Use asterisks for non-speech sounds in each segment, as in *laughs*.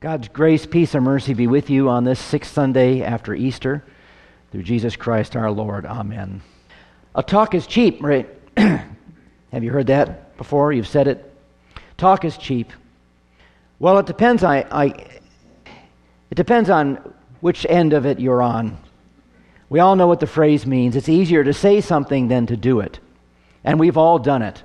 God's grace, peace, and mercy be with you on this sixth Sunday after Easter. Through Jesus Christ our Lord. Amen. A talk is cheap, right? *clears throat* Have you heard that before? You've said it? Talk is cheap. Well, it depends. I, I, it depends on which end of it you're on. We all know what the phrase means. It's easier to say something than to do it. And we've all done it.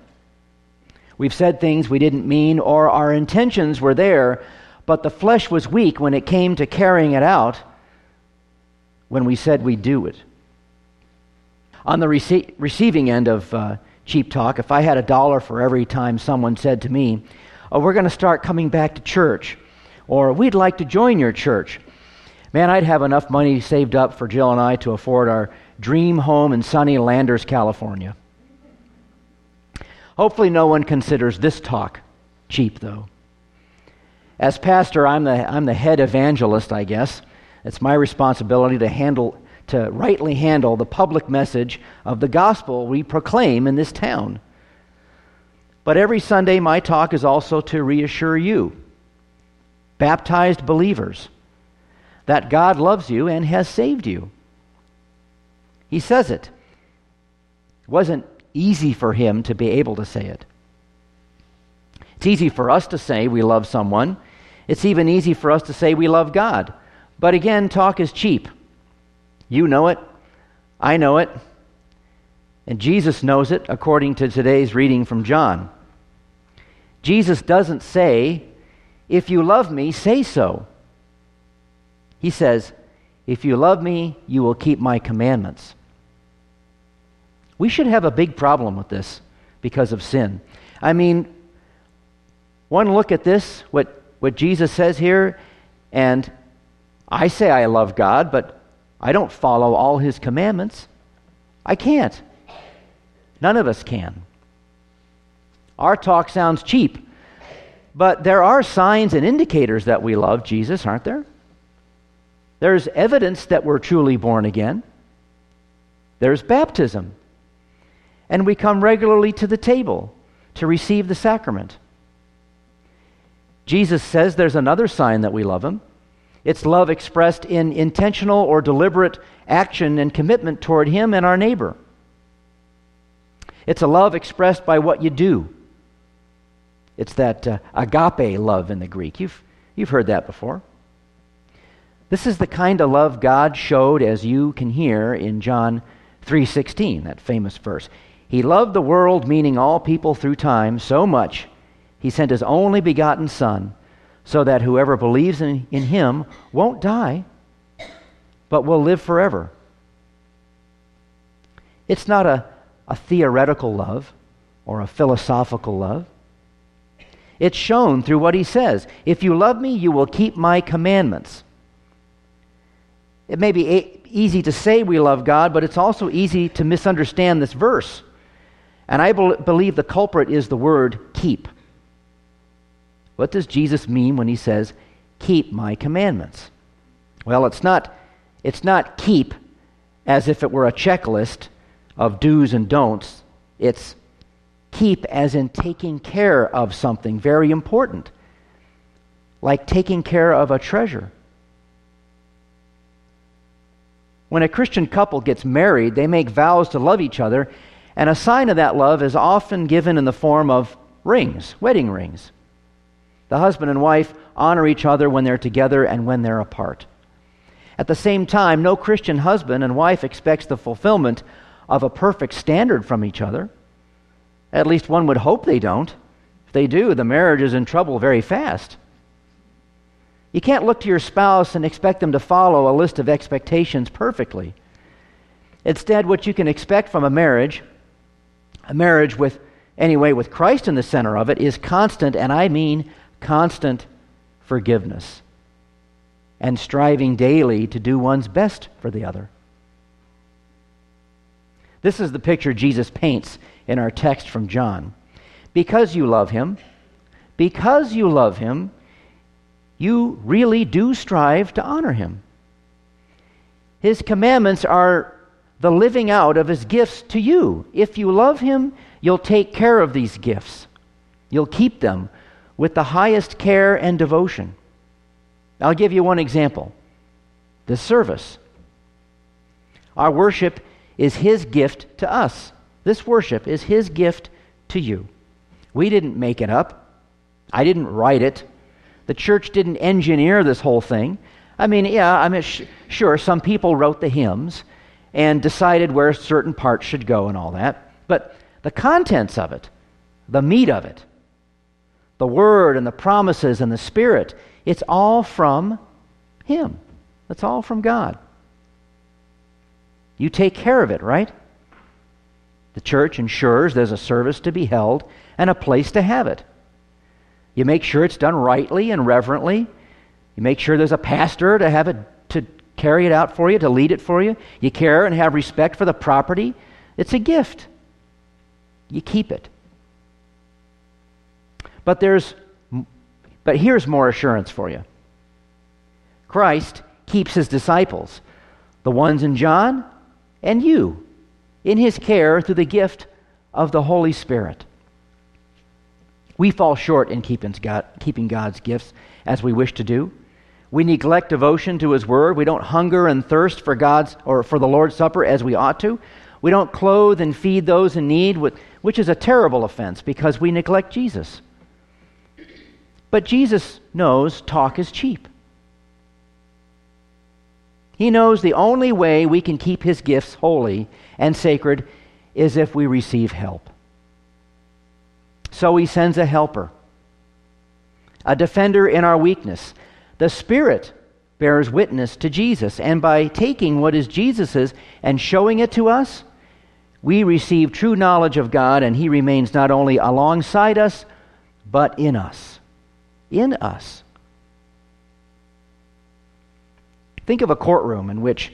We've said things we didn't mean, or our intentions were there, but the flesh was weak when it came to carrying it out when we said we'd do it. On the rece- receiving end of uh, cheap talk, if I had a dollar for every time someone said to me, oh, We're going to start coming back to church, or We'd like to join your church, man, I'd have enough money saved up for Jill and I to afford our dream home in sunny Landers, California. Hopefully, no one considers this talk cheap, though. As pastor, I'm the, I'm the head evangelist, I guess. It's my responsibility to handle to rightly handle the public message of the gospel we proclaim in this town. But every Sunday, my talk is also to reassure you, baptized believers, that God loves you and has saved you. He says it. It wasn't easy for him to be able to say it. It's easy for us to say we love someone. It's even easy for us to say we love God. But again, talk is cheap. You know it. I know it. And Jesus knows it according to today's reading from John. Jesus doesn't say, If you love me, say so. He says, If you love me, you will keep my commandments. We should have a big problem with this because of sin. I mean, one look at this, what what Jesus says here, and I say I love God, but I don't follow all his commandments. I can't. None of us can. Our talk sounds cheap, but there are signs and indicators that we love Jesus, aren't there? There's evidence that we're truly born again. There's baptism. And we come regularly to the table to receive the sacrament. Jesus says there's another sign that we love him. It's love expressed in intentional or deliberate action and commitment toward him and our neighbor. It's a love expressed by what you do. It's that uh, agape love in the Greek. You've, you've heard that before. This is the kind of love God showed as you can hear in John 3:16, that famous verse. He loved the world meaning all people through time so much he sent his only begotten Son so that whoever believes in, in him won't die, but will live forever. It's not a, a theoretical love or a philosophical love. It's shown through what he says. If you love me, you will keep my commandments. It may be a- easy to say we love God, but it's also easy to misunderstand this verse. And I be- believe the culprit is the word keep. What does Jesus mean when he says, keep my commandments? Well, it's not, it's not keep as if it were a checklist of do's and don'ts. It's keep as in taking care of something very important, like taking care of a treasure. When a Christian couple gets married, they make vows to love each other, and a sign of that love is often given in the form of rings, wedding rings. The husband and wife honor each other when they're together and when they're apart. At the same time, no Christian husband and wife expects the fulfillment of a perfect standard from each other. At least one would hope they don't. If they do, the marriage is in trouble very fast. You can't look to your spouse and expect them to follow a list of expectations perfectly. Instead, what you can expect from a marriage, a marriage with, anyway, with Christ in the center of it, is constant, and I mean constant forgiveness and striving daily to do one's best for the other. This is the picture Jesus paints in our text from John. Because you love him, because you love him, you really do strive to honor him. His commandments are the living out of his gifts to you. If you love him, you'll take care of these gifts. You'll keep them with the highest care and devotion. I'll give you one example the service. Our worship is His gift to us. This worship is His gift to you. We didn't make it up, I didn't write it. The church didn't engineer this whole thing. I mean, yeah, I mean, sh- sure, some people wrote the hymns and decided where certain parts should go and all that. But the contents of it, the meat of it, the word and the promises and the spirit, it's all from Him. It's all from God. You take care of it, right? The church ensures there's a service to be held and a place to have it. You make sure it's done rightly and reverently. You make sure there's a pastor to have it to carry it out for you, to lead it for you. You care and have respect for the property. It's a gift. You keep it. But there's but here's more assurance for you. Christ keeps his disciples, the ones in John and you, in his care through the gift of the Holy Spirit. We fall short in keeping, God, keeping God's gifts as we wish to do. We neglect devotion to His Word. We don't hunger and thirst for God's or for the Lord's Supper as we ought to. We don't clothe and feed those in need, which is a terrible offense because we neglect Jesus. But Jesus knows talk is cheap. He knows the only way we can keep His gifts holy and sacred is if we receive help. So he sends a helper, a defender in our weakness. The Spirit bears witness to Jesus, and by taking what is Jesus's and showing it to us, we receive true knowledge of God, and he remains not only alongside us, but in us. In us. Think of a courtroom in which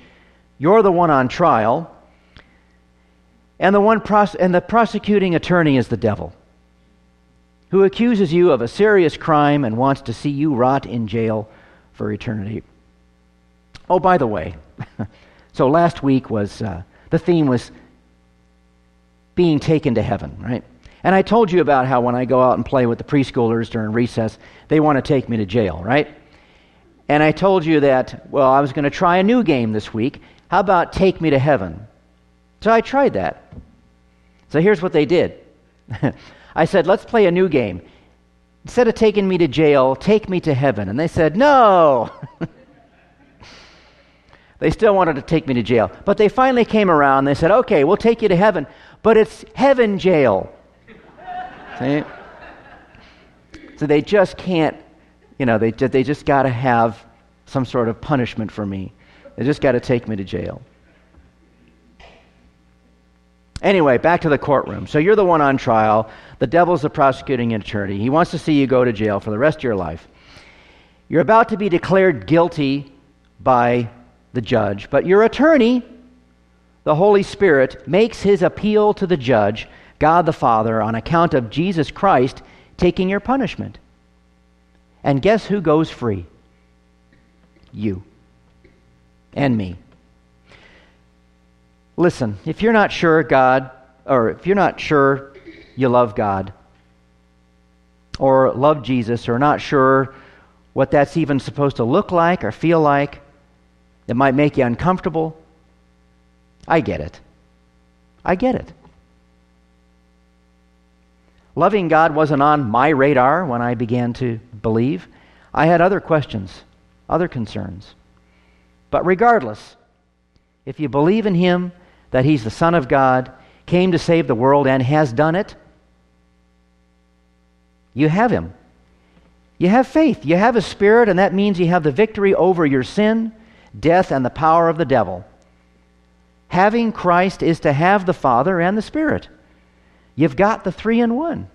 you're the one on trial, and the, one pros- and the prosecuting attorney is the devil who accuses you of a serious crime and wants to see you rot in jail for eternity. Oh, by the way, *laughs* so last week was uh, the theme was being taken to heaven, right? And I told you about how when I go out and play with the preschoolers during recess, they want to take me to jail, right? And I told you that, well, I was going to try a new game this week. How about take me to heaven? So I tried that. So here's what they did. *laughs* I said, let's play a new game. Instead of taking me to jail, take me to heaven. And they said, no. *laughs* they still wanted to take me to jail. But they finally came around. They said, okay, we'll take you to heaven, but it's heaven jail. See? So they just can't, you know, they, they just got to have some sort of punishment for me. They just got to take me to jail. Anyway, back to the courtroom. So you're the one on trial. The devil's the prosecuting attorney. He wants to see you go to jail for the rest of your life. You're about to be declared guilty by the judge, but your attorney, the Holy Spirit, makes his appeal to the judge, God the Father, on account of Jesus Christ taking your punishment. And guess who goes free? You and me. Listen, if you're not sure God, or if you're not sure you love God, or love Jesus, or not sure what that's even supposed to look like or feel like, it might make you uncomfortable. I get it. I get it. Loving God wasn't on my radar when I began to believe. I had other questions, other concerns. But regardless, if you believe in Him, that he's the Son of God, came to save the world, and has done it, you have him. You have faith. You have a spirit, and that means you have the victory over your sin, death, and the power of the devil. Having Christ is to have the Father and the Spirit. You've got the three in one.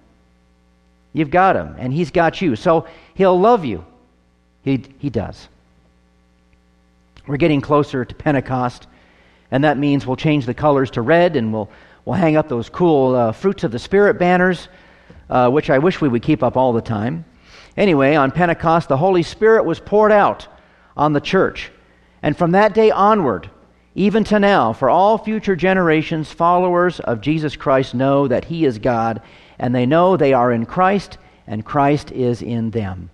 You've got him, and he's got you. So he'll love you. He, he does. We're getting closer to Pentecost. And that means we'll change the colors to red and we'll, we'll hang up those cool uh, Fruits of the Spirit banners, uh, which I wish we would keep up all the time. Anyway, on Pentecost, the Holy Spirit was poured out on the church. And from that day onward, even to now, for all future generations, followers of Jesus Christ know that He is God, and they know they are in Christ, and Christ is in them.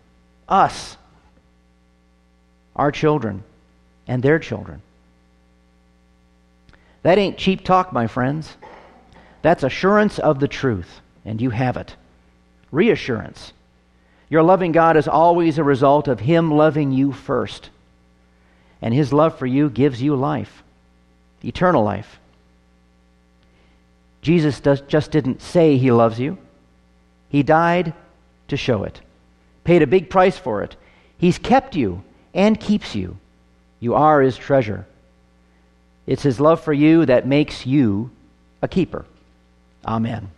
Us. our children, and their children. That ain't cheap talk, my friends. That's assurance of the truth, and you have it. Reassurance. Your loving God is always a result of Him loving you first. And His love for you gives you life, eternal life. Jesus does, just didn't say He loves you, He died to show it, paid a big price for it. He's kept you and keeps you. You are His treasure. It's His love for you that makes you a keeper. Amen.